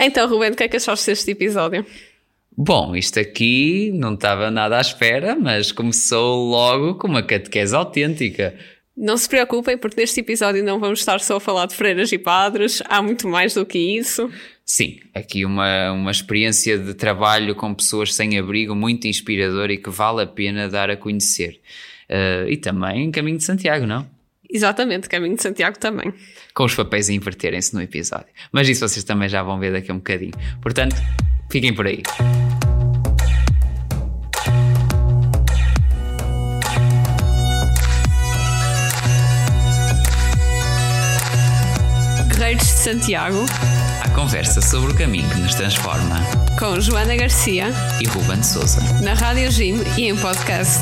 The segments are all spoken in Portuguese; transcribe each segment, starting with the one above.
Então, Ruben, o que é que achaste deste episódio? Bom, isto aqui não estava nada à espera, mas começou logo com uma catequese autêntica. Não se preocupem, porque neste episódio não vamos estar só a falar de freiras e padres, há muito mais do que isso. Sim, aqui uma, uma experiência de trabalho com pessoas sem abrigo muito inspiradora e que vale a pena dar a conhecer. Uh, e também Caminho de Santiago, não? Exatamente, Caminho de Santiago também. Com os papéis a inverterem-se no episódio. Mas isso vocês também já vão ver daqui a um bocadinho. Portanto, fiquem por aí. Guerreiros de Santiago. A conversa sobre o caminho que nos transforma. Com Joana Garcia e Ruben Souza. Na Rádio Jim e em podcast.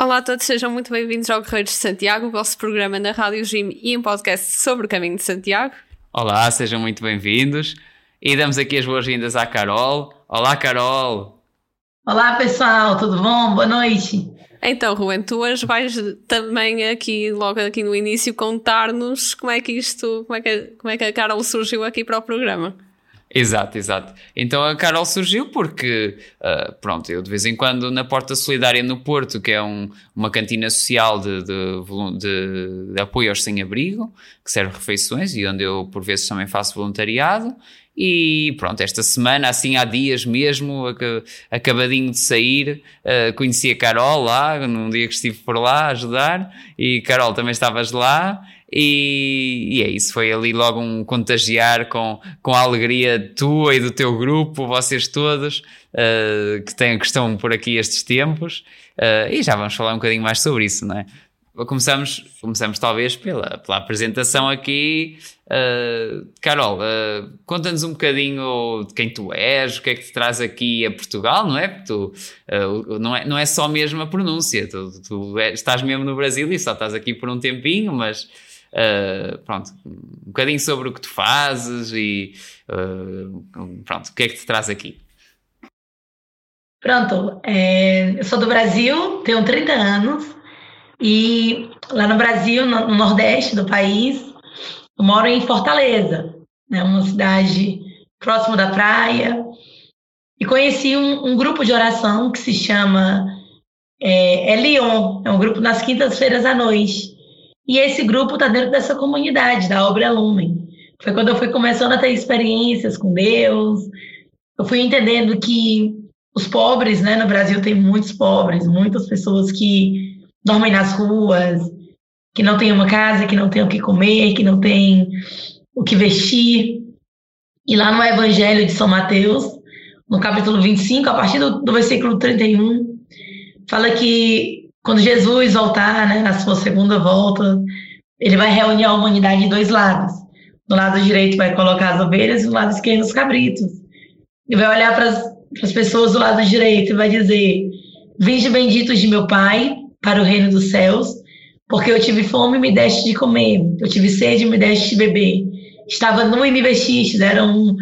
Olá a todos, sejam muito bem-vindos ao Guerreiros de Santiago, o vosso programa na Rádio Jim e em podcast sobre o caminho de Santiago. Olá, sejam muito bem-vindos e damos aqui as boas-vindas à Carol. Olá, Carol! Olá, pessoal, tudo bom? Boa noite. Então, Ruben, tu hoje vais também aqui, logo aqui no início, contar-nos como é que isto, como é que, como é que a Carol surgiu aqui para o programa. Exato, exato. Então a Carol surgiu porque, uh, pronto, eu de vez em quando na Porta Solidária no Porto, que é um, uma cantina social de, de, de, de apoio aos sem-abrigo, que serve refeições e onde eu por vezes também faço voluntariado. E pronto, esta semana, assim há dias mesmo, acabadinho de sair, uh, conheci a Carol lá, num dia que estive por lá a ajudar, e Carol também estavas lá, e, e, é isso, foi ali logo um contagiar com, com a alegria tua e do teu grupo, vocês todos, uh, que, têm, que estão por aqui estes tempos, uh, e já vamos falar um bocadinho mais sobre isso, não é? Começamos, começamos talvez pela, pela apresentação aqui. Uh, Carol, conta-nos um bocadinho de quem tu és, o que é que te traz aqui a Portugal, não é? Porque tu, não, é não é só mesmo a pronúncia, tu, tu é, estás mesmo no Brasil e só estás aqui por um tempinho, mas Uh, pronto, um bocadinho sobre o que tu fazes e uh, pronto, o que é que te traz aqui? Pronto, é, eu sou do Brasil, tenho 30 anos e lá no Brasil, no, no Nordeste do país, eu moro em Fortaleza, né, uma cidade próximo da praia, e conheci um, um grupo de oração que se chama é, Leon, é um grupo nas quintas-feiras à noite. E esse grupo está dentro dessa comunidade, da Obra Lumen. Foi quando eu fui começando a ter experiências com Deus, eu fui entendendo que os pobres, né, no Brasil tem muitos pobres, muitas pessoas que dormem nas ruas, que não têm uma casa, que não têm o que comer, que não têm o que vestir. E lá no Evangelho de São Mateus, no capítulo 25, a partir do, do versículo 31, fala que quando Jesus voltar, né, na sua segunda volta, ele vai reunir a humanidade de dois lados. Do lado direito vai colocar as ovelhas e do lado esquerdo os cabritos. E vai olhar para as pessoas do lado direito e vai dizer: Vinde benditos de meu Pai para o reino dos céus, porque eu tive fome e me deste de comer, eu tive sede e me deste de beber. Estava nu e me vestiste, era um,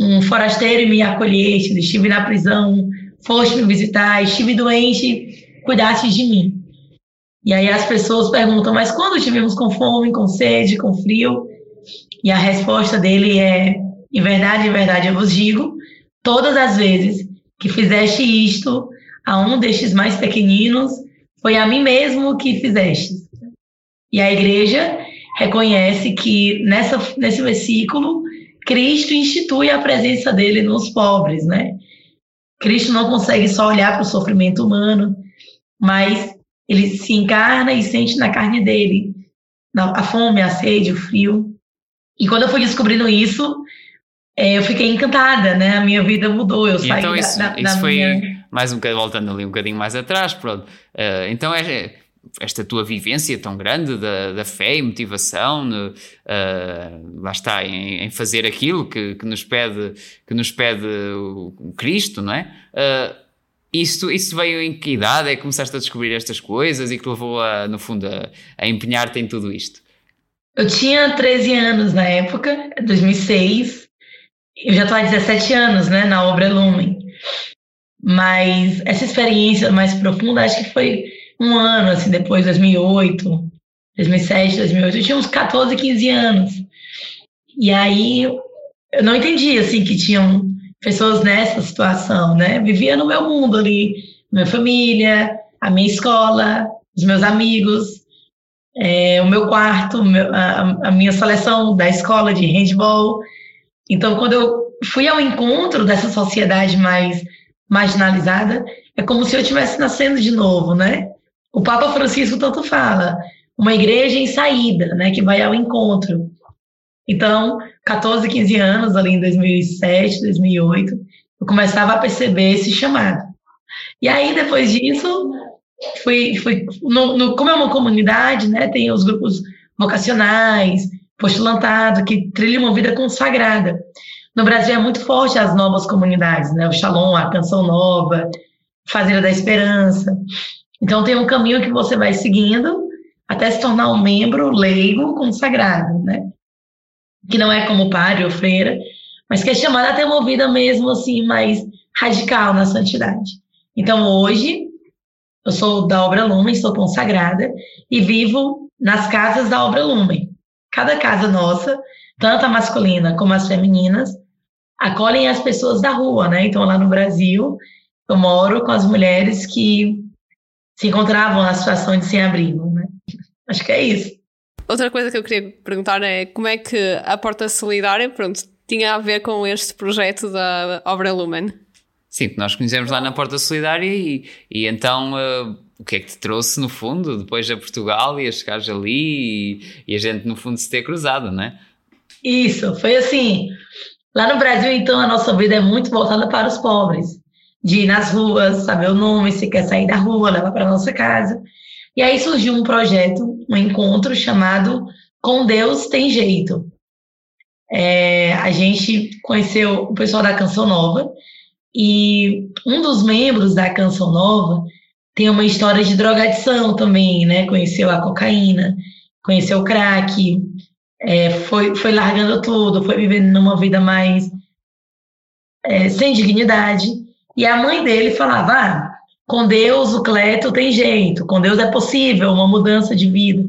um forasteiro e me acolheste, estive na prisão, foste me visitar, estive doente cuidasse de mim. E aí as pessoas perguntam, mas quando tivemos com fome, com sede, com frio? E a resposta dele é, em verdade, em verdade, eu vos digo, todas as vezes que fizeste isto a um destes mais pequeninos, foi a mim mesmo que fizeste. E a igreja reconhece que nessa, nesse versículo, Cristo institui a presença dele nos pobres, né? Cristo não consegue só olhar para o sofrimento humano, mas ele se encarna e sente na carne dele a fome, a sede, o frio. E quando eu fui descobrindo isso, é, eu fiquei encantada, né? A minha vida mudou. Eu saí então isso, da, da, isso foi minha... mais um bocadinho, voltando ali um bocadinho mais atrás, pronto. Uh, então é esta tua vivência tão grande da, da fé e motivação, uh, lá está, em, em, fazer aquilo que, que, nos pede, que nos pede o, Cristo, não é? Uh, isso, isso veio em que idade é que começaste a descobrir estas coisas e que levou, a, no fundo, a, a empenhar-te em tudo isto? Eu tinha 13 anos na época, 2006. Eu já estou há 17 anos né, na obra Lumen. Mas essa experiência mais profunda acho que foi um ano, assim, depois, 2008, 2007, 2008, eu tinha uns 14, 15 anos. E aí eu não entedia, assim, que tinham pessoas nessa situação, né? Vivia no meu mundo ali, minha família, a minha escola, os meus amigos, é, o meu quarto, a, a, minha seleção da escola de handball. Então, quando eu fui ao encontro dessa sociedade mais marginalizada, é como se eu estivesse nascendo de novo, né? O Papa Francisco tanto fala, uma igreja em saída, né, que vai ao encontro. Então, 14, 15 anos, ali em 2007, 2008, eu começava a perceber esse chamado. E aí, depois disso, fui, fui no, no, como é uma comunidade, né, tem os grupos vocacionais, postulantado, que trilham uma vida consagrada. No Brasil é muito forte as novas comunidades, né, o Shalom, a Canção Nova, Fazenda da Esperança. Então, tem um caminho que você vai seguindo até se tornar um membro leigo consagrado, né? Que não é como padre ou freira, mas que é chamada a ter uma vida mesmo assim mais radical na santidade. Então hoje eu sou da obra Lumen, sou consagrada e vivo nas casas da obra Lumen. Cada casa nossa, tanto a masculina como as femininas, acolhem as pessoas da rua, né? Então lá no Brasil eu moro com as mulheres que se encontravam na situação de sem abrigo, né? Acho que é isso. Outra coisa que eu queria perguntar é como é que a Porta Solidária, pronto, tinha a ver com este projeto da Obra Lumen? Sim, nós conhecemos lá na Porta Solidária e, e então uh, o que é que te trouxe no fundo, depois a Portugal e a chegares ali e, e, a gente no fundo se ter cruzado, não é? Isso, foi assim. Lá no Brasil, então, a nossa vida é muito voltada para os pobres. De ir nas ruas, saber o nome, se quer sair da rua, levar para nossa casa. E aí surgiu um projeto, um encontro chamado Com Deus Tem Jeito. É, a gente conheceu o pessoal da Canção Nova e um dos membros da Canção Nova tem uma história de drogadição também, né? Conheceu a cocaína, conheceu o crack, é, foi, foi largando tudo, foi vivendo numa vida mais é, sem dignidade. E a mãe dele falava: ah, com Deus, o Cleto tem jeito. Com Deus é possível uma mudança de vida.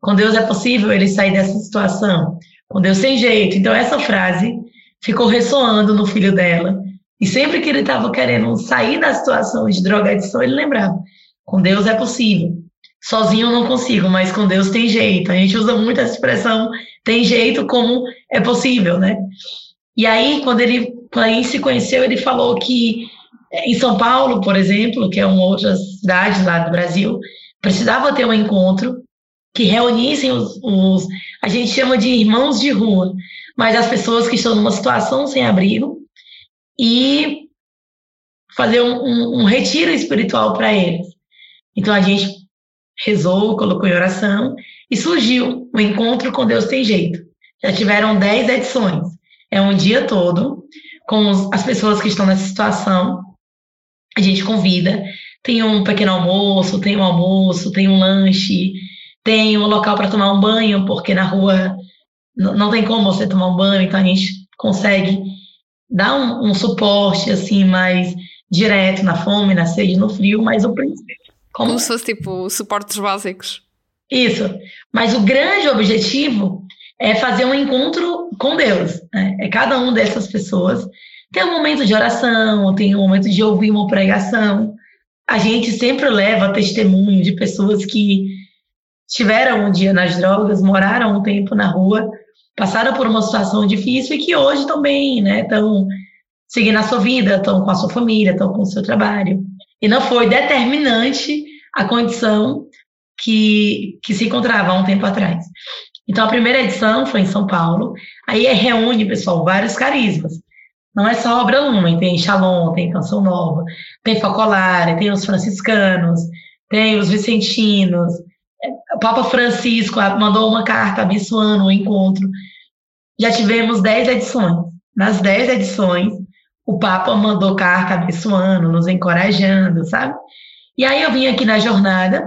Com Deus é possível ele sair dessa situação. Com Deus tem jeito. Então, essa frase ficou ressoando no filho dela. E sempre que ele estava querendo sair da situação de drogadição, ele lembrava: com Deus é possível. Sozinho eu não consigo, mas com Deus tem jeito. A gente usa muito essa expressão, tem jeito como é possível, né? E aí, quando ele, quando ele se conheceu, ele falou que em São Paulo, por exemplo, que é uma outra cidade lá do Brasil, precisava ter um encontro que reunissem os, os, a gente chama de irmãos de rua, mas as pessoas que estão numa situação sem abrigo e fazer um, um, um retiro espiritual para eles. Então a gente rezou, colocou em oração e surgiu o encontro com Deus tem jeito. Já tiveram 10 edições. É um dia todo com as pessoas que estão nessa situação a gente convida. Tem um pequeno almoço, tem um almoço, tem um lanche, tem um local para tomar um banho, porque na rua não tem como você tomar um banho, então a gente consegue dar um, um suporte assim mais direto na fome, na sede, no frio, mas o princípio. Como, como se fosse tipo suportes básicos. Isso. Mas o grande objetivo é fazer um encontro com Deus. Né? É cada uma dessas pessoas tem um momento de oração, tem um momento de ouvir uma pregação. A gente sempre leva testemunho de pessoas que estiveram um dia nas drogas, moraram um tempo na rua, passaram por uma situação difícil e que hoje estão bem, né? Estão seguindo a sua vida, estão com a sua família, estão com o seu trabalho. E não foi determinante a condição que, que se encontrava há um tempo atrás. Então, a primeira edição foi em São Paulo, aí reúne, pessoal, vários carismas. Não é só obra Lumen, tem Shalom, tem Canção Nova, tem Focolare, tem os franciscanos, tem os vicentinos. O Papa Francisco mandou uma carta abençoando o encontro. Já tivemos dez edições. Nas dez edições, o Papa mandou carta abençoando, nos encorajando, sabe? E aí eu vim aqui na jornada,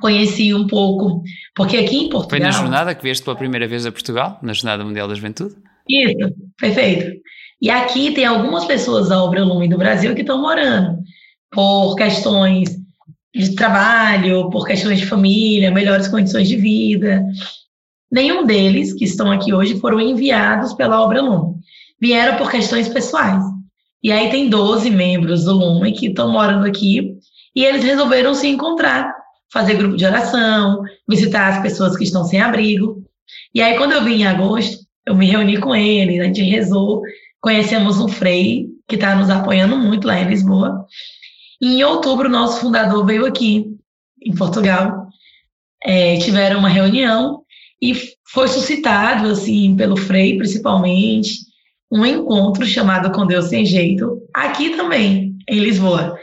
conheci um pouco, porque aqui em Portugal... Foi na jornada que vieste pela primeira vez a Portugal, na Jornada Mundial da Juventude? Isso, perfeito. E aqui tem algumas pessoas da Obra Lume do Brasil que estão morando por questões de trabalho, por questões de família, melhores condições de vida. Nenhum deles que estão aqui hoje foram enviados pela obra Lume. Vieram por questões pessoais. E aí tem 12 membros do Lume que estão morando aqui e eles resolveram se encontrar, fazer grupo de oração, visitar as pessoas que estão sem abrigo. E aí quando eu vim em agosto, eu me reuni com eles, a gente rezou, conhecemos um frei que está nos apoiando muito lá em Lisboa. E em outubro, nosso fundador veio aqui, em Portugal. É, tiveram uma reunião e foi suscitado, assim, pelo Frei, principalmente, um encontro chamado Com Deus Sem Jeito, aqui também, em Lisboa.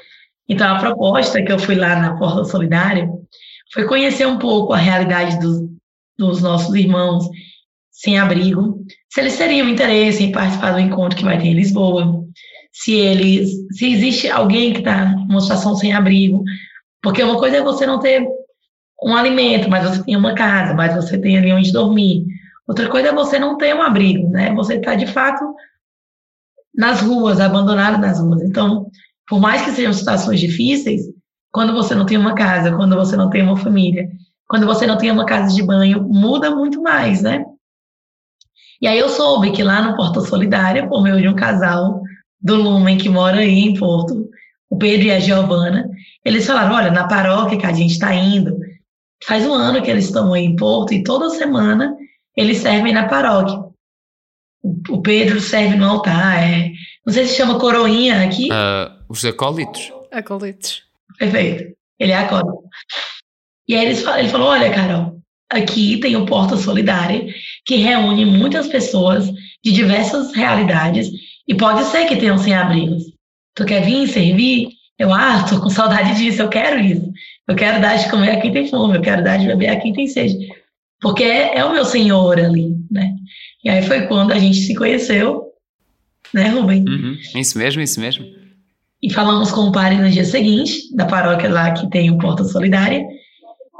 Então, a proposta que eu fui lá na Porta Solidária foi conhecer um pouco a realidade dos, dos nossos irmãos sem abrigo, se eles teriam interesse em participar do encontro que vai ter em Lisboa, se eles, se existe alguém que está numa situação sem abrigo, porque uma coisa é você não ter um alimento, mas você tem uma casa, mas você tem ali onde dormir. Outra coisa é você não ter um abrigo, né? Você está de fato nas ruas, abandonado nas ruas. Então, por mais que sejam situações difíceis, quando você não tem uma casa, quando você não tem uma família, quando você não tem uma casa de banho, muda muito mais, né? E aí eu soube que lá no Porta Solidária, por meio de um casal do Lumen que mora aí em Porto, o Pedro e a Giovana, eles falaram, olha, na paróquia que a gente está indo, faz um ano que eles estão aí em Porto e toda semana eles servem na paróquia. O Pedro serve no altar, é, não sei se chama coroinha aqui. Uh, os acólitos. Acólitos. Perfeito. Ele é acólito. E aí eles, ele falou, olha, Carol, aqui tem o Porta Solidária, que reúne muitas pessoas de diversas realidades, e pode ser que tenham sem-abrigos. Tu quer vir servir? Eu, ah, tô com saudade disso, eu quero isso. Eu quero dar de comer a quem tem fome, eu quero dar de beber a quem tem sede. Porque é, é o meu Senhor ali, né? E aí foi quando a gente se conheceu, né, Rubem? Uhum, isso mesmo, isso mesmo. E falamos com o padre no dia seguinte, da paróquia lá que tem o Porta Solidária,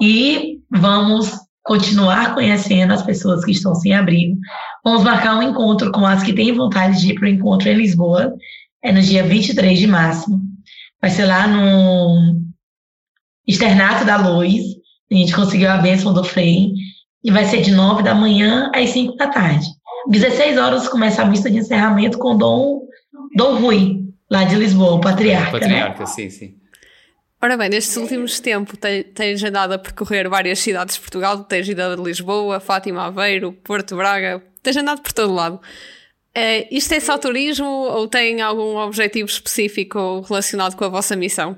e vamos continuar conhecendo as pessoas que estão sem abrigo. Vamos marcar um encontro com as que têm vontade de ir para o encontro em Lisboa, é no dia 23 de março. Vai ser lá no Externato da Luz. A gente conseguiu a bênção do Frei. E vai ser de 9 da manhã às 5 da tarde. 16 horas começa a missa de encerramento com Dom, Dom Rui, lá de Lisboa, o patriarca. O patriarca, né? sim, sim. Ora bem, nestes últimos tempos tens andado a percorrer várias cidades de Portugal, tens ido a Lisboa, Fátima, Aveiro, Porto Braga, tens andado por todo lado. É, isto é só turismo ou tem algum objetivo específico relacionado com a vossa missão?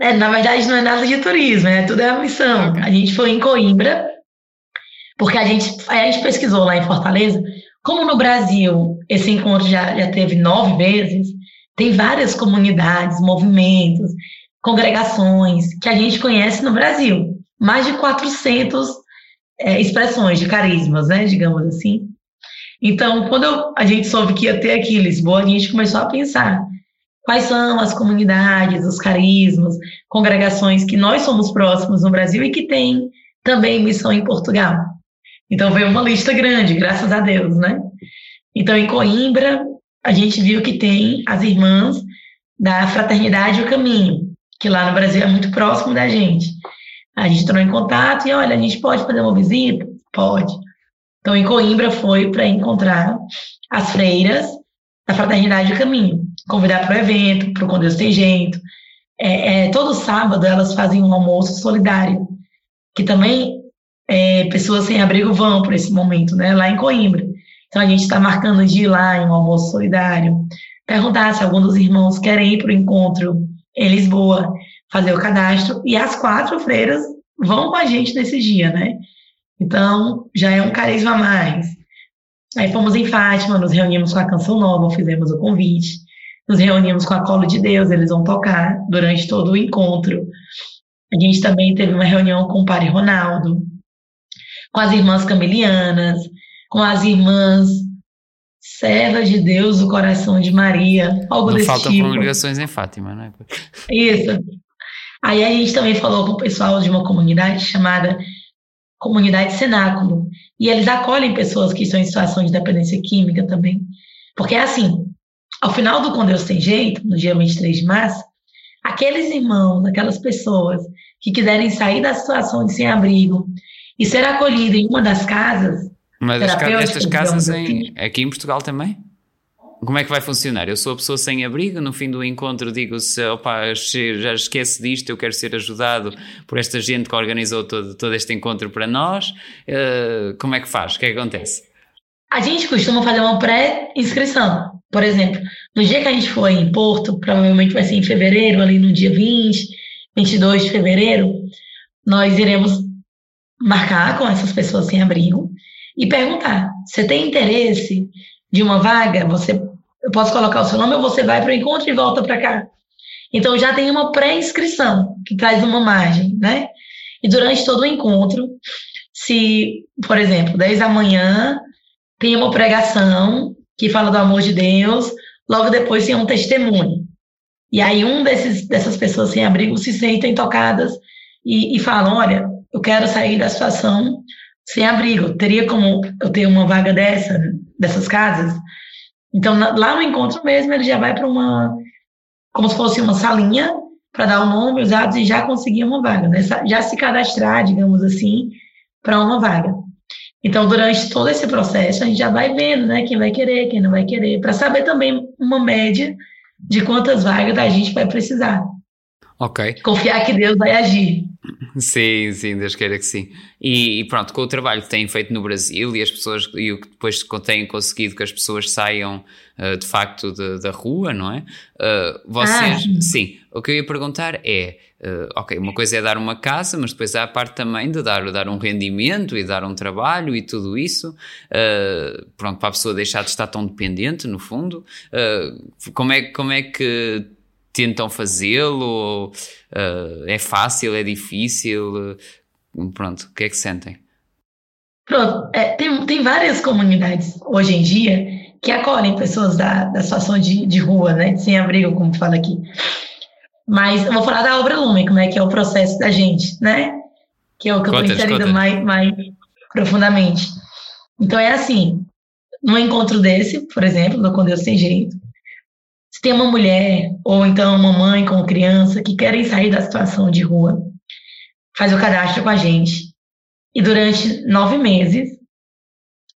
É, na verdade, não é nada de turismo, é tudo é a missão. Okay. A gente foi em Coimbra, porque a gente, a gente pesquisou lá em Fortaleza. Como no Brasil esse encontro já, já teve nove vezes, tem várias comunidades, movimentos, congregações que a gente conhece no Brasil. Mais de 400 é, expressões de carismas, né, digamos assim. Então, quando eu, a gente soube que ia ter aqui em Lisboa, a gente começou a pensar quais são as comunidades, os carismas, congregações que nós somos próximos no Brasil e que têm também missão em Portugal. Então, veio uma lista grande, graças a Deus, né? Então, em Coimbra, a gente viu que tem as irmãs da Fraternidade o Caminho, que lá no Brasil é muito próximo da gente. A gente entrou em contato e, olha, a gente pode fazer uma visita? Pode. Então, em Coimbra foi para encontrar as freiras da Fraternidade do Caminho, convidar para o evento, para o Com Deus Tem Jeito. É, é, todo sábado elas fazem um almoço solidário, que também é, pessoas sem abrigo vão por esse momento, né, lá em Coimbra. Então, a gente está marcando de ir lá em um almoço solidário, perguntar se algum dos irmãos querem ir para o encontro em Lisboa, fazer o cadastro, e as quatro freiras vão com a gente nesse dia, né? Então, já é um carisma a mais. Aí fomos em Fátima, nos reunimos com a Canção Nova, fizemos o convite, nos reunimos com a Colo de Deus, eles vão tocar durante todo o encontro. A gente também teve uma reunião com o Padre Ronaldo, com as irmãs camelianas, com as irmãs serva de Deus, o coração de Maria, algo não desse faltam tipo. congregações em Fátima, não é? Isso. Aí a gente também falou com o pessoal de uma comunidade chamada Comunidade Cenáculo, e eles acolhem pessoas que estão em situação de dependência química também. Porque é assim, ao final do Com Deus Tem Jeito, no dia 23 de março, aqueles irmãos, aquelas pessoas que quiserem sair da situação de sem-abrigo e ser acolhido em uma das casas. Mas estas casas em, assim, aqui em Portugal também? Como é que vai funcionar? Eu sou a pessoa sem abrigo, no fim do encontro digo-se, opa, já esquece disto, eu quero ser ajudado por esta gente que organizou todo, todo este encontro para nós. Uh, como é que faz? O que é que acontece? A gente costuma fazer uma pré-inscrição. Por exemplo, no dia que a gente for em Porto, provavelmente vai ser em fevereiro, ali no dia 20, 22 de fevereiro, nós iremos marcar com essas pessoas sem abrigo e perguntar: você tem interesse de uma vaga? Você, eu posso colocar o seu nome ou você vai para o encontro e volta para cá? Então já tem uma pré-inscrição que traz uma margem, né? E durante todo o encontro, se, por exemplo, 10 da manhã tem uma pregação que fala do amor de Deus, logo depois tem um testemunho. E aí um desses, dessas pessoas sem abrigo se sentem tocadas e, e falam, olha, eu quero sair da situação sem abrigo. Teria como eu ter uma vaga dessa, dessas casas? Então, lá no encontro mesmo, ele já vai para uma, como se fosse uma salinha, para dar o nome, os dados e já conseguir uma vaga, né? Já se cadastrar, digamos assim, para uma vaga. Então, durante todo esse processo, a gente já vai vendo, né, quem vai querer, quem não vai querer, para saber também uma média de quantas vagas a gente vai precisar. Ok. Confiar que Deus vai agir. Sim, sim, Deus queira que sim. E, e, pronto, com o trabalho que têm feito no Brasil e as pessoas e o que depois têm conseguido que as pessoas saiam uh, de facto de, da rua, não é? Uh, vocês, ah. sim, o que eu ia perguntar é, uh, ok, uma coisa é dar uma casa, mas depois há a parte também de dar, dar um rendimento e dar um trabalho e tudo isso, pronto, para a pessoa deixar de estar tão dependente, no fundo. como, é, como é que tentam fazê-lo? Uh, é fácil? É difícil? Uh, pronto, o que é que sentem? Pronto, é, tem, tem várias comunidades hoje em dia que acolhem pessoas da, da situação de, de rua, né, de sem abrigo, como fala aqui. Mas eu vou falar da obra Lumen, como é que é o processo da gente, né? Que é o que eu estou inserido mais, mais profundamente. Então é assim, num encontro desse, por exemplo, do Com Deus Sem Jeito, se tem uma mulher ou então uma mãe com criança que querem sair da situação de rua, faz o cadastro com a gente. E durante nove meses,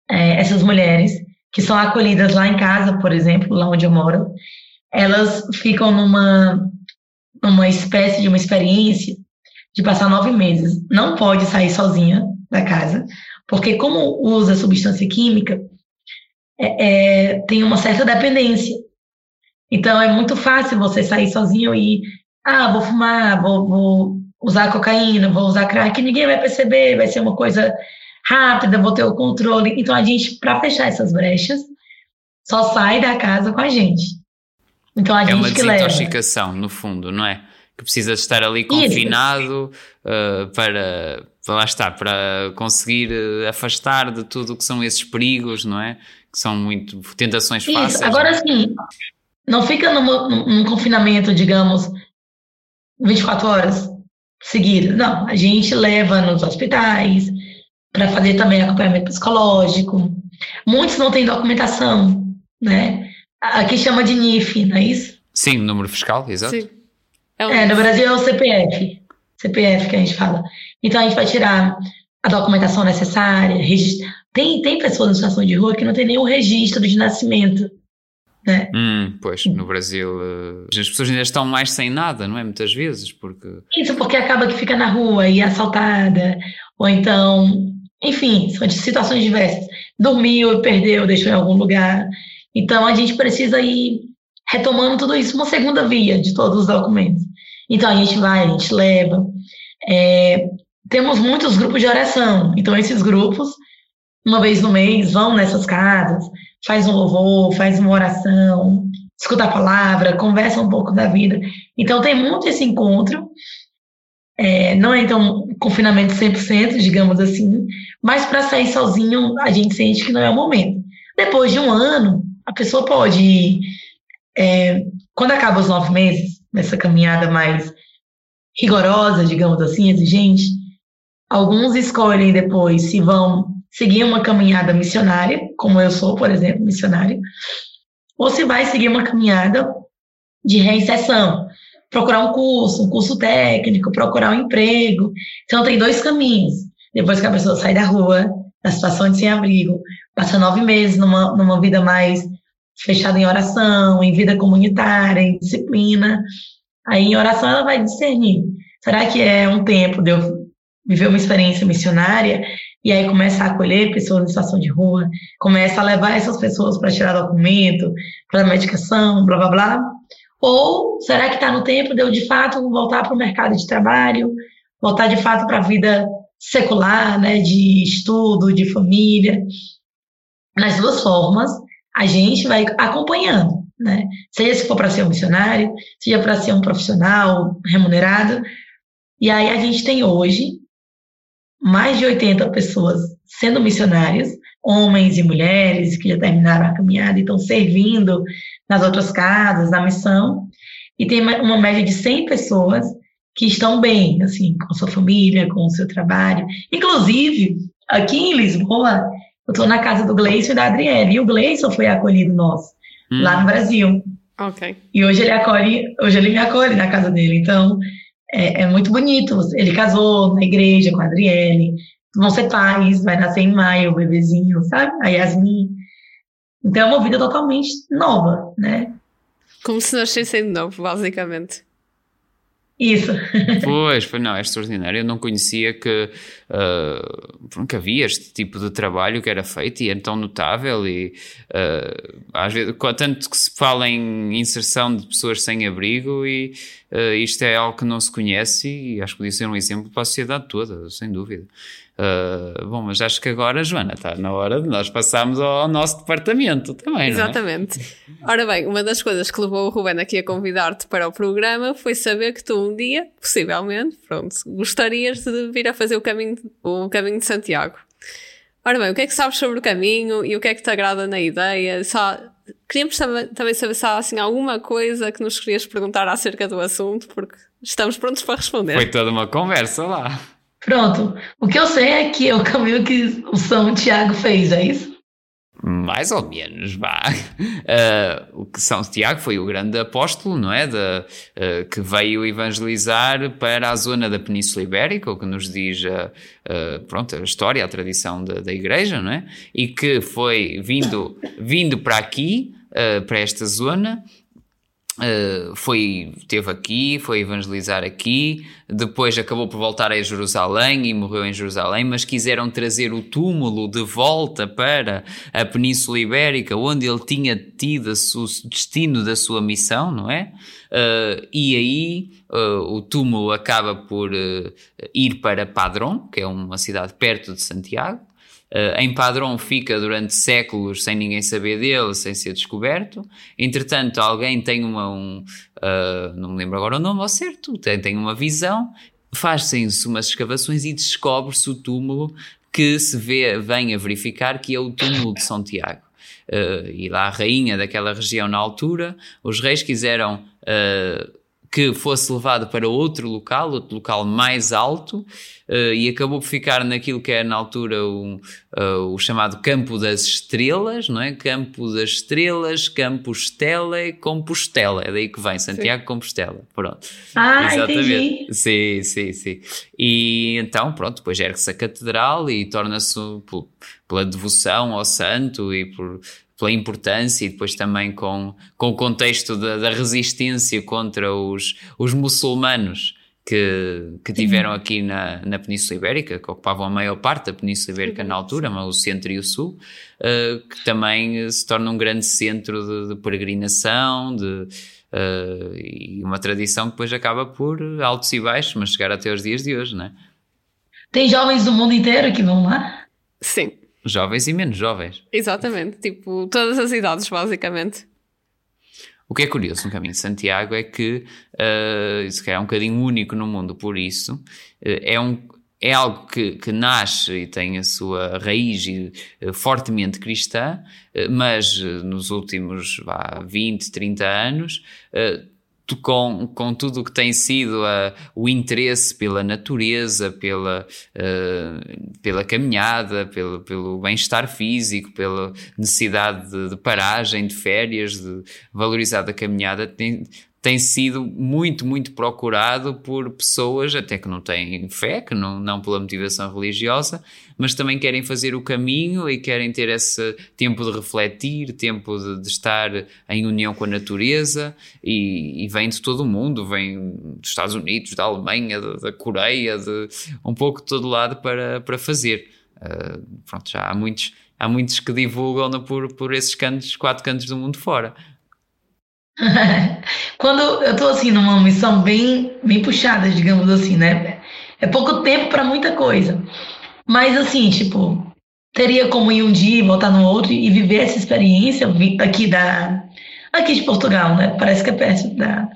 é, essas mulheres que são acolhidas lá em casa, por exemplo, lá onde eu moro, elas ficam numa, numa espécie de uma experiência de passar nove meses. Não pode sair sozinha da casa, porque como usa substância química, é, é, tem uma certa dependência. Então é muito fácil você sair sozinho e, ah, vou fumar, vou, vou usar cocaína, vou usar crack, ninguém vai perceber, vai ser uma coisa rápida, vou ter o controle. Então a gente, para fechar essas brechas, só sai da casa com a gente. Então a é gente uma desintoxicação, leva. no fundo, não é? Que precisa estar ali confinado uh, para, lá estar, para conseguir uh, afastar de tudo o que são esses perigos, não é? Que são muito tentações Isso. fáceis. Agora sim, não fica num, num confinamento, digamos, 24 horas seguidas. Não, a gente leva nos hospitais para fazer também acompanhamento psicológico. Muitos não têm documentação, né? Aqui chama de NIF, não é isso? Sim, número fiscal, exato. Sim. É, é no Brasil é o CPF. CPF que a gente fala. Então a gente vai tirar a documentação necessária, registrar. Tem, tem pessoas em situação de rua que não tem nenhum registro de nascimento. Né? Hum, pois, no Brasil uh, as pessoas ainda estão mais sem nada, não é? Muitas vezes, porque. Isso, porque acaba que fica na rua e é assaltada, ou então, enfim, são situações diversas. Dormiu, perdeu, deixou em algum lugar. Então a gente precisa ir retomando tudo isso, uma segunda via de todos os documentos. Então a gente vai, a gente leva. É, temos muitos grupos de oração, então esses grupos, uma vez no mês, vão nessas casas faz um louvor, faz uma oração, escuta a palavra, conversa um pouco da vida. Então tem muito esse encontro. É, não é então confinamento 100%, digamos assim, mas para sair sozinho a gente sente que não é o momento. Depois de um ano, a pessoa pode, é, quando acaba os nove meses, nessa caminhada mais rigorosa, digamos assim, exigente, alguns escolhem depois se vão seguir uma caminhada missionária, como eu sou, por exemplo, missionário, ou se vai seguir uma caminhada de reinserção, procurar um curso, um curso técnico, procurar um emprego. Então, tem dois caminhos. Depois que a pessoa sai da rua, da situação de sem-abrigo, passa nove meses numa, numa vida mais fechada em oração, em vida comunitária, em disciplina. Aí, em oração, ela vai discernir. Será que é um tempo de eu viver uma experiência missionária e aí começa a acolher pessoas em situação de rua, começa a levar essas pessoas para tirar documento, para medicação, blá blá blá? Ou será que está no tempo de eu de fato voltar para o mercado de trabalho, voltar de fato para a vida secular, né, de estudo, de família? Nas duas formas, a gente vai acompanhando, né? Seja se for para ser um missionário, seja para ser um profissional remunerado. E aí a gente tem hoje mais de 80 pessoas sendo missionários, homens e mulheres que já terminaram a caminhada e estão servindo nas outras casas, na missão, e tem uma média de 100 pessoas que estão bem, assim, com sua família, com o seu trabalho. Inclusive, aqui em Lisboa, eu estou na casa do Gleison e da Adriele, e o Gleison foi acolhido nosso, hum. lá no Brasil. Ok. E hoje ele acolhe, hoje ele me acolhe na casa dele, então é, é, muito bonito. Ele casou na igreja com a Adriele, vão ser pais, vai nascer em maio o bebezinho, sabe? A Yasmin. Então é uma vida totalmente nova, né? Como se nascessem de novo, basicamente. Isso. pois, foi, não, é extraordinário. Eu não conhecia que, uh, havia este tipo de trabalho que era feito e é tão notável. E uh, às vezes, tanto que se fala em inserção de pessoas sem abrigo, e uh, isto é algo que não se conhece, e acho que podia ser um exemplo para a sociedade toda, sem dúvida. Uh, bom, mas acho que agora, Joana, está na hora de nós passarmos ao nosso departamento também. É? Exatamente. É? Ora bem, uma das coisas que levou o Ruben aqui a convidar-te para o programa foi saber que tu um dia, possivelmente, pronto, gostarias de vir a fazer o caminho, o caminho de Santiago. Ora bem, o que é que sabes sobre o caminho e o que é que te agrada na ideia? Só, queríamos também saber se há assim, alguma coisa que nos querias perguntar acerca do assunto, porque estamos prontos para responder. Foi toda uma conversa lá. Pronto. O que eu sei é que é o caminho que o São Tiago fez, é isso? Mais ou menos, vá. Uh, o que São Tiago foi o grande apóstolo, não é? De, uh, que veio evangelizar para a zona da Península Ibérica, o que nos diz a, pronto, a história, a tradição da, da Igreja, não é? E que foi vindo, vindo para aqui, uh, para esta zona, Uh, foi, teve aqui, foi evangelizar aqui, depois acabou por voltar a Jerusalém e morreu em Jerusalém, mas quiseram trazer o túmulo de volta para a Península Ibérica, onde ele tinha tido o destino da sua missão, não é? Uh, e aí uh, o túmulo acaba por ir para Padrón, que é uma cidade perto de Santiago, em Padrão fica durante séculos sem ninguém saber dele, sem ser descoberto. Entretanto, alguém tem uma. Um, uh, não me lembro agora o nome ao certo, tem, tem uma visão, faz-se umas escavações e descobre-se o túmulo que se vê, vem a verificar que é o túmulo de São Tiago. Uh, e lá a rainha daquela região na altura, os reis quiseram que fosse levado para outro local, outro local mais alto, uh, e acabou por ficar naquilo que é na altura o, uh, o chamado Campo das Estrelas, não é? Campo das Estrelas, Campo Stella, Compostela, é daí que vem, Santiago sim. Compostela, pronto. Ah, Exatamente. Entendi. Sim, sim, sim. E então, pronto, depois ergue-se a catedral e torna-se pela devoção ao santo e por pela importância e depois também com, com o contexto da, da resistência contra os, os muçulmanos que, que tiveram aqui na, na Península Ibérica, que ocupavam a maior parte da Península Ibérica na altura, mas o centro e o sul, uh, que também se torna um grande centro de, de peregrinação, de, uh, e uma tradição que depois acaba por altos e baixos, mas chegar até os dias de hoje, não é? Tem jovens do mundo inteiro que vão lá? Sim. Jovens e menos jovens. Exatamente, tipo, todas as idades, basicamente. O que é curioso no caminho de Santiago é que, uh, isso é um bocadinho único no mundo, por isso, uh, é, um, é algo que, que nasce e tem a sua raiz uh, fortemente cristã, mas nos últimos vá, 20, 30 anos com, com tudo o que tem sido uh, o interesse pela natureza, pela, uh, pela caminhada, pelo, pelo bem-estar físico, pela necessidade de, de, paragem, de férias, de valorizar a caminhada, tem, tem sido muito, muito procurado por pessoas até que não têm fé, que não, não pela motivação religiosa, mas também querem fazer o caminho e querem ter esse tempo de refletir, tempo de, de estar em união com a natureza e, e, vem de todo o mundo, vem dos Estados Unidos, da Alemanha, da, da Coreia, de um pouco de todo lado para, para fazer. Uh, pronto, já há muitos, há muitos que divulgam por, por esses cantos, quatro cantos do mundo fora. Quando eu tô assim numa missão bem, bem puxada, digamos assim, né? É pouco tempo para muita coisa. Mas assim, tipo, teria como ir um dia voltar no outro e viver essa experiência aqui da aqui de Portugal, né? Parece que é perto da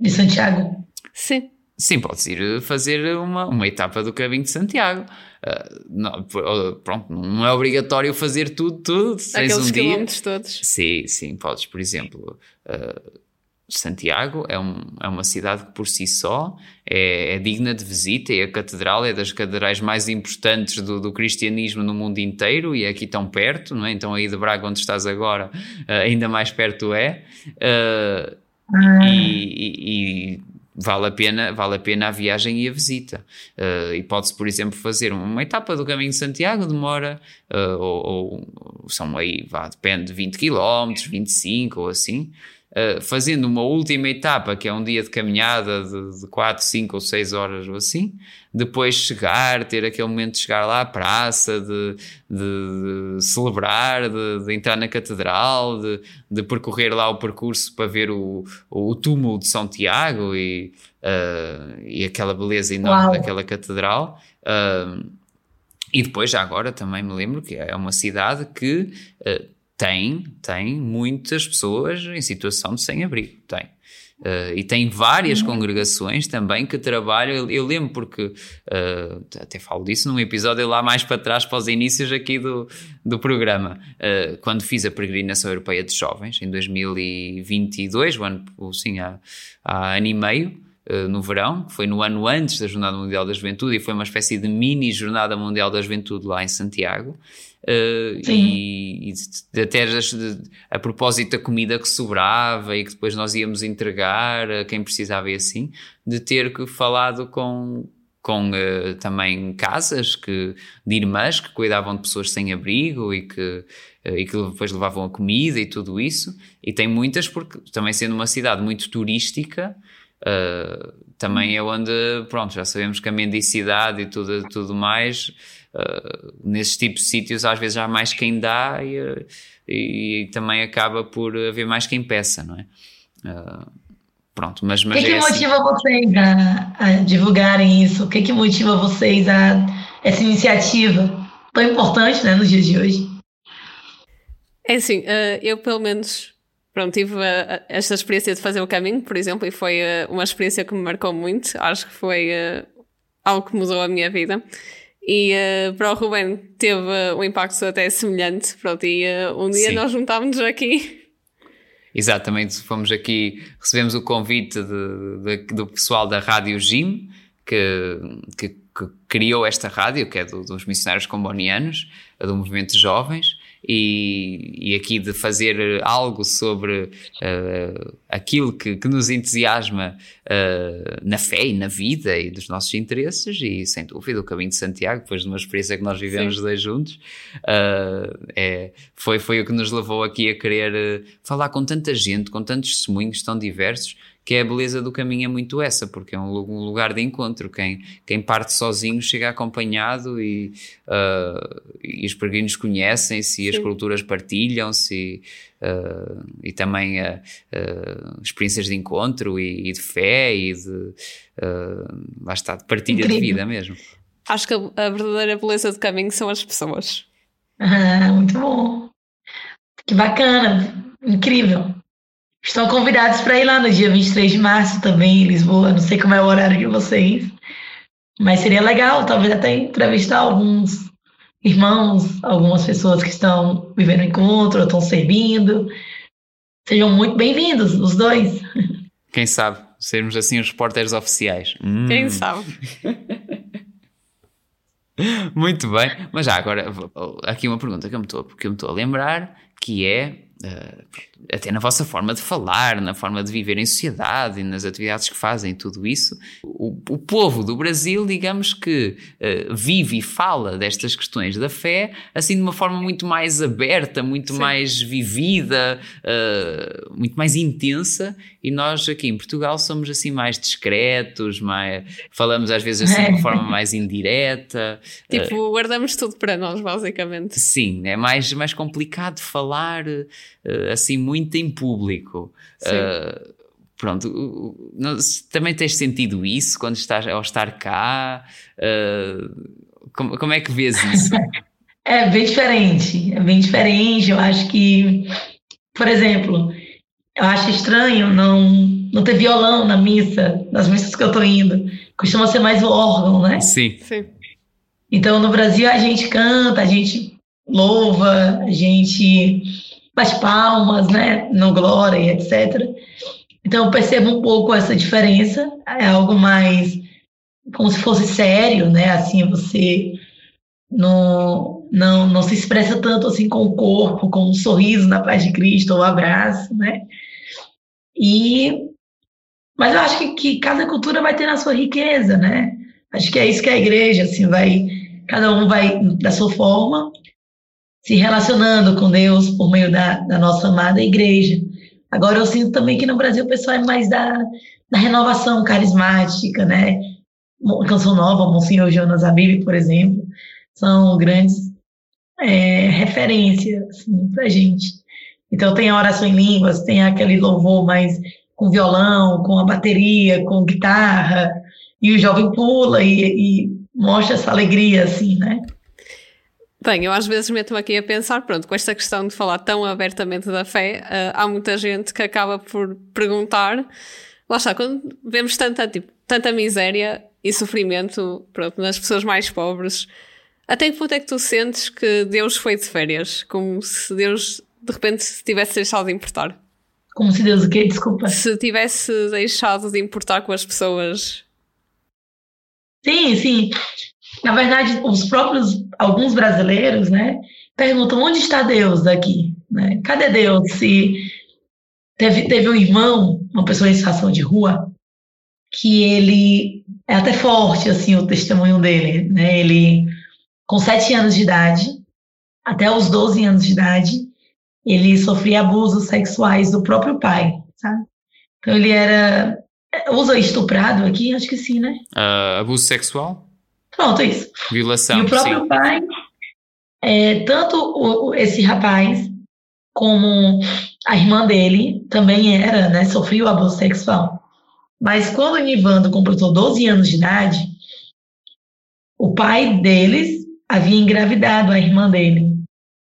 de Santiago. Sim. Sim, podes ir fazer uma, uma etapa do caminho de Santiago. Uh, não, pronto, não é obrigatório fazer tudo, tudo. Aqueles um dia. todos. Sim, sim, podes, por exemplo, uh, Santiago é, um, é, uma cidade que por si só é, é, digna de visita e a catedral é das catedrais mais importantes do, do, cristianismo no mundo inteiro e é aqui tão perto, não é? Então aí de Braga onde estás agora uh, ainda mais perto é. Ah. e, e vale a pena, vale a pena a viagem e a visita. Uh, e pode-se, por exemplo, fazer uma etapa do Caminho de Santiago, demora, uh, ou, ou, são aí, vá, depende de 20 km, 25 ou assim. Uh, fazendo uma última etapa, que é um dia de caminhada de, de 4, 5 ou 6 horas ou assim, depois chegar, ter aquele momento de chegar lá à praça, de, de, de celebrar, de, de, entrar na catedral, de, percorrer lá o percurso para ver o, o túmulo de São Tiago e, uh, e aquela beleza enorme Uau. daquela catedral. Uh, e depois, já agora, também me lembro que é uma cidade que tem, tem muitas pessoas em situação de sem-abrigo, tem. Uh, e tem várias uhum. congregações também que trabalham. Eu, eu lembro porque uh, até falo disso num episódio lá mais para trás, para os inícios aqui do, do programa, uh, quando fiz a peregrinação europeia de jovens em 2022, o ano, sim, há, há ano e meio. No verão, foi no ano antes da Jornada Mundial da Juventude e foi uma espécie de mini Jornada Mundial da Juventude lá em Santiago. Uh, e, e, até a, propósito da comida que sobrava e que depois nós íamos entregar a quem precisava e assim, de ter que falado com, com uh, também casas que, de irmãs que cuidavam de pessoas sem abrigo e que, uh, e que depois levavam a comida e tudo isso. E tem muitas, porque também sendo uma cidade muito turística, uh, também é onde, pronto, já sabemos que a mendicidade e tudo, tudo mais uh, nesses tipos de sítios às vezes há mais quem dá e, e, e, também acaba por haver mais quem peça, não é? Uh, pronto, mas, mas O que, é que assim. motiva vocês a, a, divulgarem isso? O que, que motiva vocês a essa iniciativa tão importante né, nos dias de hoje? É assim, uh, eu pelo menos pronto, tive esta experiência de fazer o caminho, por exemplo, e foi uma experiência que me marcou muito. Acho que foi algo que mudou a minha vida. E uh, para o Ruben teve um impacto até semelhante. Pronto, e uh, um dia Sim. nós juntámos-nos aqui. Exatamente, fomos aqui, recebemos o convite de, de, do pessoal da Rádio Jim, que, que, que, criou esta rádio, que é do, dos missionários combonianos, do movimento de jovens, e, e aqui de fazer algo sobre uh, aquilo que, que, nos entusiasma uh, na fé e na vida e dos nossos interesses, e sem dúvida o Caminho de Santiago, depois de uma experiência que nós vivemos Sim. dois juntos, uh, é, foi, foi o que nos levou aqui a querer falar com tanta gente, com tantos testemunhos tão diversos que é a beleza do caminho é muito essa, porque é um lugar de encontro. Quem, quem parte sozinho chega acompanhado e, uh, e os peregrinos conhecem-se e as culturas partilham-se e, uh, e também uh, experiências de encontro e, e, de fé e de, lá está, de partilha Incrível. de vida mesmo. Acho que a verdadeira beleza do caminho são as pessoas. Ah, muito bom. Que bacana, incrível. Estão convidados para ir lá no dia 23 de março também, em Lisboa. Não sei como é o horário de vocês, mas seria legal, talvez até entrevistar alguns irmãos, algumas pessoas que estão vivendo o encontro, ou estão servindo. Sejam muito bem-vindos, os dois. Quem sabe, sermos assim os repórteres oficiais. Hum. Quem sabe? Muito bem, mas já agora, aqui uma pergunta que eu me estou, porque eu me estou a lembrar, que é até na vossa forma de falar, na forma de viver em sociedade e nas atividades que fazem, tudo isso. O, o povo do Brasil, digamos que uh, vive e fala destas questões da fé assim de uma forma muito mais aberta, muito Sim. mais vivida, uh, muito mais intensa. E nós aqui em Portugal somos assim mais discretos, mais, falamos às vezes assim de uma forma mais indireta. Tipo, guardamos tudo para nós, basicamente. Sim, é mais, mais complicado falar uh, assim muito em público. Uh, pronto, também tens sentido isso quando estás ao estar cá? Uh, como, como é que vês isso? é bem diferente, é bem diferente. Eu acho que, por exemplo, eu acho estranho não, não ter violão na missa, nas missas que eu estou indo. Costuma ser mais o órgão, né? Sim. Sim. Então, no Brasil, a gente canta, a gente louva, a gente bate palmas, né, no Glória e etc. Então eu percebo um pouco essa diferença, é algo mais como se fosse sério, né, assim, você não, não, não se expressa tanto assim com o corpo, com um sorriso na paz de Cristo, ou um abraço, né, e, mas eu acho que, que cada cultura vai ter a sua riqueza, né, acho que é isso que a igreja, assim, vai, cada um vai da sua forma, se relacionando com Deus por meio da, da nossa amada igreja. Agora eu sinto também que no Brasil o pessoal é mais da, da renovação carismática, né? Canção Nova, Monsenhor Jonas Abib, por exemplo, são grandes é, referências assim, para gente. Então tem a oração em línguas, tem aquele louvor mais com violão, com a bateria, com guitarra, e o jovem pula e, e mostra essa alegria, assim, né? Bem, eu às vezes meto-me aqui a pensar, pronto, com esta questão de falar tão abertamente da fé, uh, há muita gente que acaba por perguntar, lá está, quando vemos tanta, tipo, tanta miséria e sofrimento, pronto, nas pessoas mais pobres, até que ponto é que tu sentes que Deus foi de férias? Como se Deus, de repente, se tivesse deixado de importar? Como se Deus o quê? Desculpa. Se tivesse deixado de importar com as pessoas. Sim, sim. Na verdade, os próprios, alguns brasileiros, né, perguntam onde está Deus aqui? Né? Cadê Deus? Se teve, teve um irmão, uma pessoa em situação de rua, que ele é até forte, assim, o testemunho dele, né? Ele, com sete anos de idade, até os 12 anos de idade, ele sofria abusos sexuais do próprio pai, sabe? Então ele era. Usa estuprado aqui? Acho que sim, né? Uh, abuso sexual? Pronto, isso. Violação. E o próprio sim. pai, é, tanto o, esse rapaz como a irmã dele também era, né, sofreu abuso sexual. Mas quando o Nivando completou 12 anos de idade, o pai deles havia engravidado a irmã dele.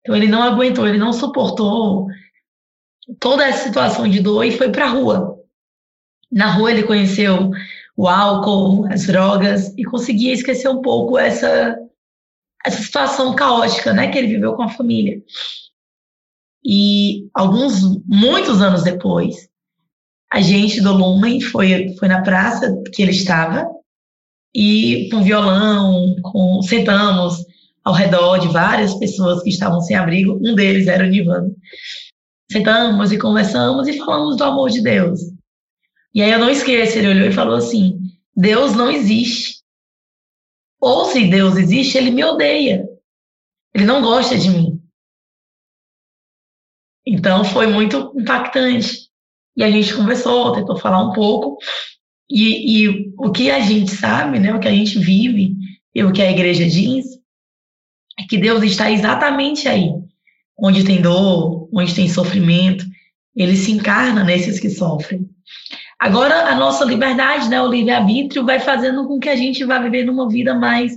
Então ele não aguentou, ele não suportou toda essa situação de dor e foi para a rua. Na rua ele conheceu o álcool, as drogas, e conseguia esquecer um pouco essa, essa situação caótica né, que ele viveu com a família. E alguns, muitos anos depois, a gente do Lumen foi, foi na praça que ele estava, e com violão, com, sentamos ao redor de várias pessoas que estavam sem abrigo, um deles era o Nivano. Sentamos e conversamos e falamos do amor de Deus. E aí eu não esqueço, ele olhou e falou assim: Deus não existe. Ou se Deus existe, ele me odeia. Ele não gosta de mim. Então foi muito impactante. E a gente conversou, tentou falar um pouco. E, e, o que a gente sabe, né, o que a gente vive, e o que a igreja diz, é que Deus está exatamente aí, onde tem dor, onde tem sofrimento. Ele se encarna nesses que sofrem. Agora, a nossa liberdade, né, o livre-arbítrio, vai fazendo com que a gente vá viver numa vida mais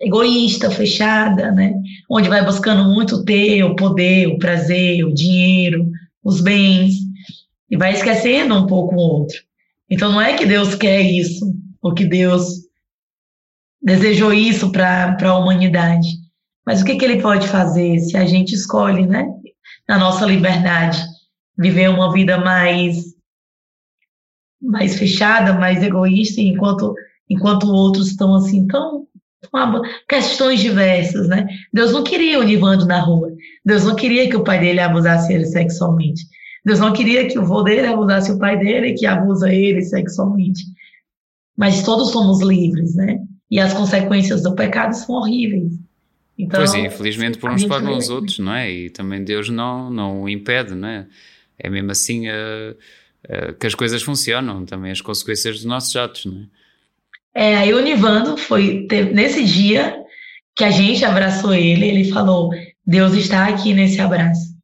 egoísta, fechada, né? Onde vai buscando muito ter o poder, o prazer, o dinheiro, os bens, e vai esquecendo um pouco o outro. Então, não é que Deus quer isso, ou que Deus desejou isso para a humanidade. Mas o que, que ele pode fazer se a gente escolhe, né, na nossa liberdade, viver uma vida mais mais fechada, mais egoísta, enquanto enquanto outros estão assim tão questões diversas, né? Deus não queria o Nivando na rua. Deus não queria que o pai dele abusasse ele sexualmente. Deus não queria que o vô dele abusasse o pai dele, que abusa ele sexualmente. Mas todos somos livres, né? E as consequências do pecado são horríveis. Então, pois é, infelizmente por uns pagam os outros, não é? E também Deus não, não o impede, não é? É mesmo assim uh, uh, que as coisas funcionam, também as consequências dos nossos atos, não é? É, aí o Nivando foi nesse dia que a gente abraçou ele, ele falou: Deus está aqui nesse abraço.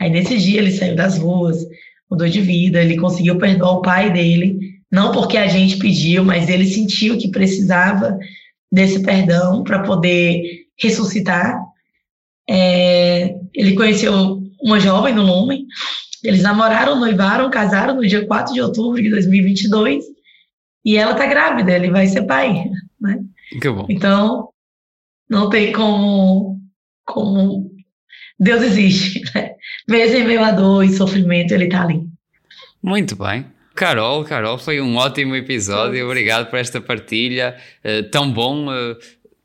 Aí nesse dia ele saiu das ruas, mudou de vida, ele conseguiu perdoar o pai dele, não porque a gente pediu, mas ele sentiu que precisava desse perdão para poder ressuscitar. É, ele conheceu uma jovem no Lumen, eles namoraram, noivaram, casaram no dia 4 de outubro de 2022 e ela tá grávida, ele vai ser pai, né? Então, não tem como, como Deus existe, né? Mesmo em meio a dor e sofrimento, ele tá ali. Muito bem. Carol, Carol, foi um ótimo episódio. Obrigado por esta partilha. Uh, tão bom uh,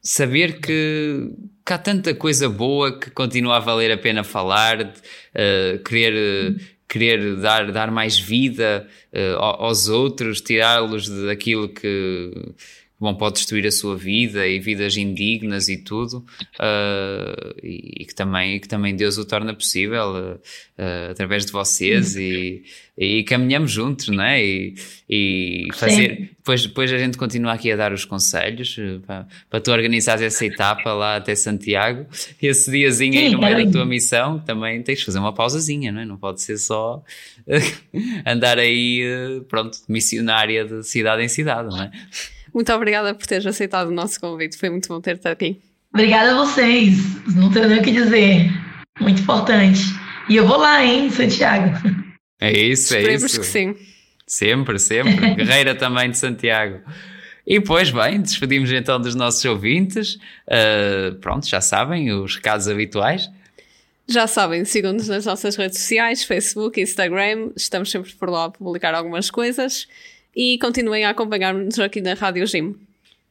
saber que, que, há tanta coisa boa que continua a valer a pena falar, uh, querer querer dar, dar mais vida uh, aos outros, tirá-los daquilo que bom, pode destruir a sua vida e vidas indignas e tudo, uh, e, e, que também, que também Deus o torna possível uh, através de vocês e, e caminhamos juntos, não é? E, e fazer. Depois, depois a gente continua aqui a dar os conselhos para, para tu organizares essa etapa lá até Santiago, esse diazinho aí no meio da tua missão, também tens de fazer uma pausazinha, não é? Não pode ser só andar aí, pronto, missionária de cidade em cidade, não é? Muito obrigada por teres aceitado o nosso convite. Foi muito bom ter-te aqui. Obrigada a vocês. Não tenho nem o que dizer. Muito importante. E eu vou lá, hein, Santiago. É isso, é Esperemos isso. que sim. Sempre, sempre. Guerreira também de Santiago. E pois bem, despedimos então dos nossos ouvintes. Uh, pronto, já sabem, os recados habituais. Já sabem, sigam-nos nas nossas redes sociais, Facebook, Instagram. Estamos sempre por lá a publicar algumas coisas e continuem a acompanhar-nos aqui na Rádio Gym.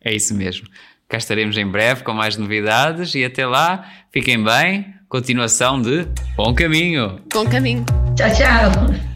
É isso mesmo. Cá estaremos em breve com mais novidades e até lá, fiquem bem. Continuação de Bom Caminho. Bom Caminho. Tchau, tchau.